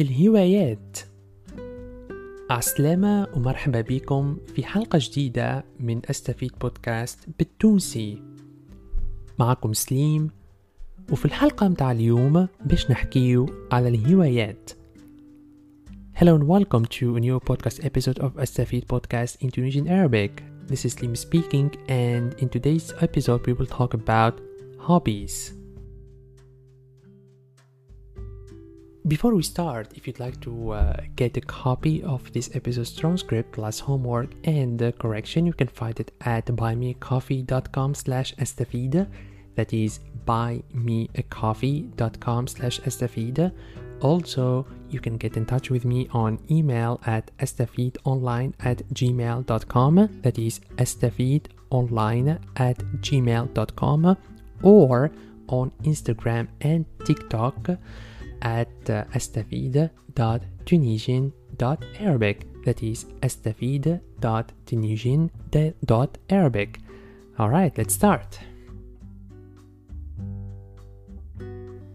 الهوايات عسلامة ومرحبا بكم في حلقة جديدة من أستفيد بودكاست بالتونسي معكم سليم وفي الحلقة متاع اليوم باش نحكيو على الهوايات Hello and welcome to a new podcast episode of Astafid Podcast in Tunisian Arabic. This is Slim speaking and in today's episode we will talk about hobbies. Before we start, if you'd like to uh, get a copy of this episode's transcript plus homework and the correction, you can find it at buymeacoffee.com slash estafida. That is buymeacoffee.com slash estafida. Also, you can get in touch with me on email at estafidonline at gmail.com. That is estafidonline at gmail.com or on Instagram and TikTok at astafid.tunisian.arabic. That is astafid.tunisian.arabic. Alright, let's start.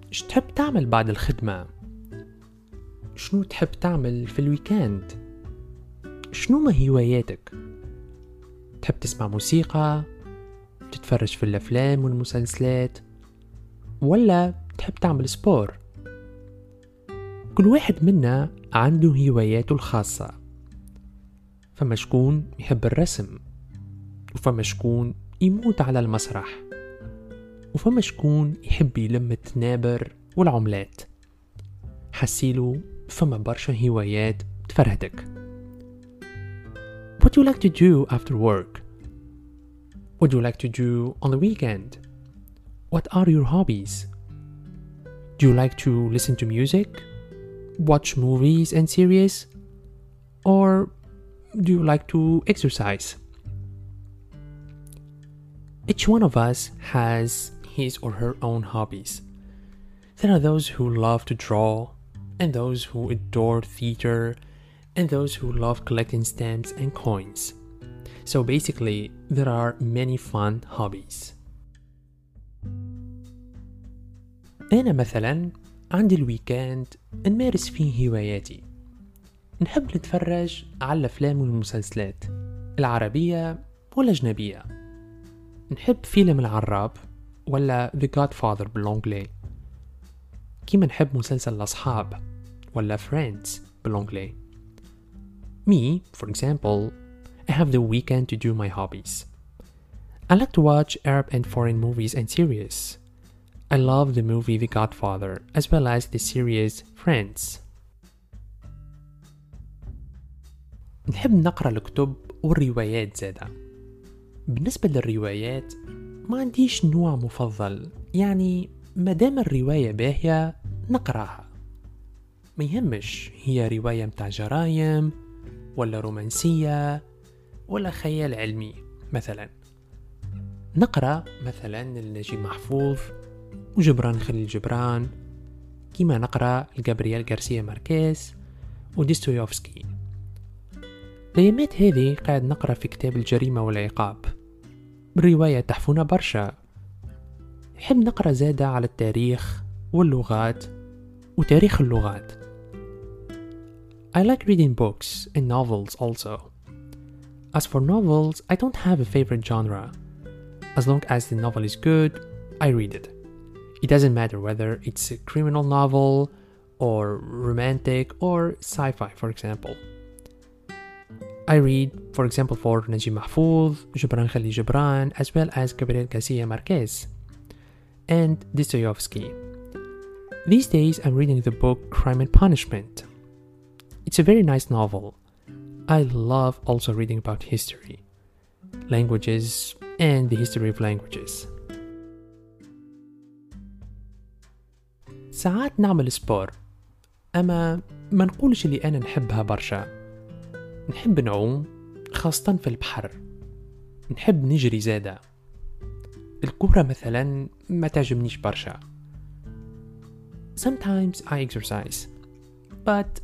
إيش تحب تعمل بعد الخدمة؟ شنو تحب تعمل في الويكند؟ شنو ما هواياتك؟ تحب تسمع موسيقى؟ تتفرج في الأفلام والمسلسلات؟ ولا تحب تعمل سبور؟ كل واحد منا عنده هواياته الخاصة فما شكون يحب الرسم وفما شكون يموت على المسرح وفما شكون يحب يلم التنابر والعملات حسيلو فما برشا هوايات تفرهدك What do you like to do after work? What do you like to do on the weekend? What are your hobbies? Do you like to listen to music? watch movies and series? Or do you like to exercise? Each one of us has his or her own hobbies. There are those who love to draw, and those who adore theater, and those who love collecting stamps and coins. So basically, there are many fun hobbies. أنا مثلا عندي الويكند نمارس فيه هواياتي نحب نتفرج على الأفلام والمسلسلات العربية والأجنبية نحب فيلم العراب ولا The Godfather باللونجلي كيما نحب مسلسل الأصحاب ولا Friends باللونجلي Me, for example, I have the weekend to do my hobbies. I like to watch Arab and foreign movies and series. I love the movie The Godfather as well as the series Friends. نحب نقرأ الكتب والروايات زادا بالنسبة للروايات ما عنديش نوع مفضل. يعني مادام الرواية باهية نقرأها. ما يهمش هي رواية متاع جرايم ولا رومانسية ولا خيال علمي مثلا. نقرأ مثلا لنجيب محفوظ وجبران خليل جبران كيما نقرأ لجابرييل غارسيا ماركيز وديستويوفسكي الأيامات هذه قاعد نقرأ في كتاب الجريمة والعقاب بالرواية تحفونا برشا نحب نقرأ زادة على التاريخ واللغات وتاريخ اللغات I like reading books and novels also. As for novels, I don't have a favorite genre. As long as the novel is good, I read it. It doesn't matter whether it's a criminal novel or romantic or sci fi, for example. I read, for example, for Najib Mahfouz, Gibran Khalil Gibran, as well as Gabriel Garcia Marquez and Dostoevsky. These days, I'm reading the book Crime and Punishment. It's a very nice novel. I love also reading about history, languages, and the history of languages. ساعات نعمل سبور أما ما نقولش اللي أنا نحبها برشا نحب نعوم خاصة في البحر نحب نجري زادة الكورة مثلا ما تعجبنيش برشا Sometimes I exercise but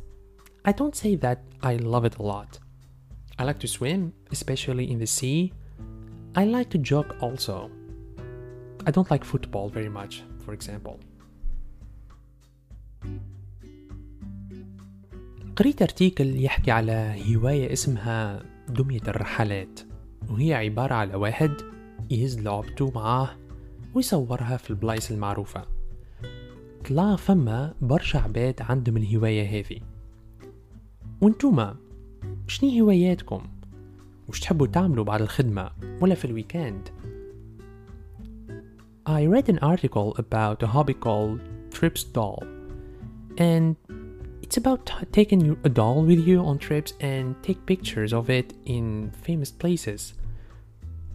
I don't say that I love it a lot I like to swim, especially in the sea I like to jog also I don't like football very much, for example قريت ارتيكل يحكي على هواية اسمها دمية الرحلات وهي عبارة على واحد يهز لعبته معاه ويصورها في البلايص المعروفة. طلع فما برشا عباد عندهم الهواية هذه. وانتوما شني هواياتكم؟ وش تحبوا تعملوا بعد الخدمة ولا في الويكند I read an article about a hobby called Trips Doll and it's about taking a doll with you on trips and take pictures of it in famous places.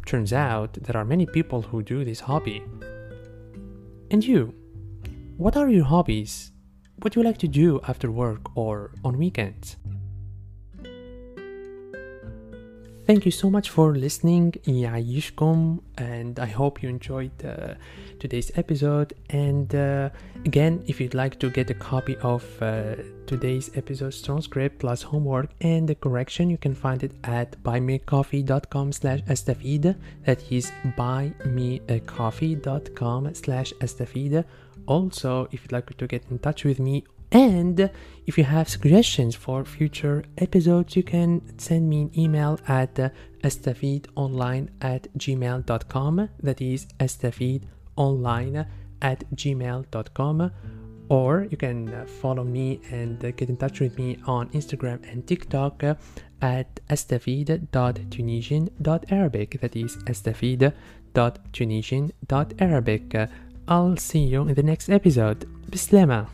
Turns out there are many people who do this hobby. And you, what are your hobbies? What do you like to do after work or on weekends? Thank you so much for listening. Yaishkom, and I hope you enjoyed uh, today's episode. And uh, again, if you'd like to get a copy of uh, today's episode's transcript plus homework and the correction, you can find it at buymeacoffee.com slash estafida. That is buymeacoffee.com slash estafida. Also, if you'd like to get in touch with me and if you have suggestions for future episodes, you can send me an email at uh, astafidonline at gmail.com. That is astafidonline at gmail.com. Or you can uh, follow me and uh, get in touch with me on Instagram and TikTok at astafid.tunisian.arabic. That is astafid.tunisian.arabic. I'll see you in the next episode. Bislema.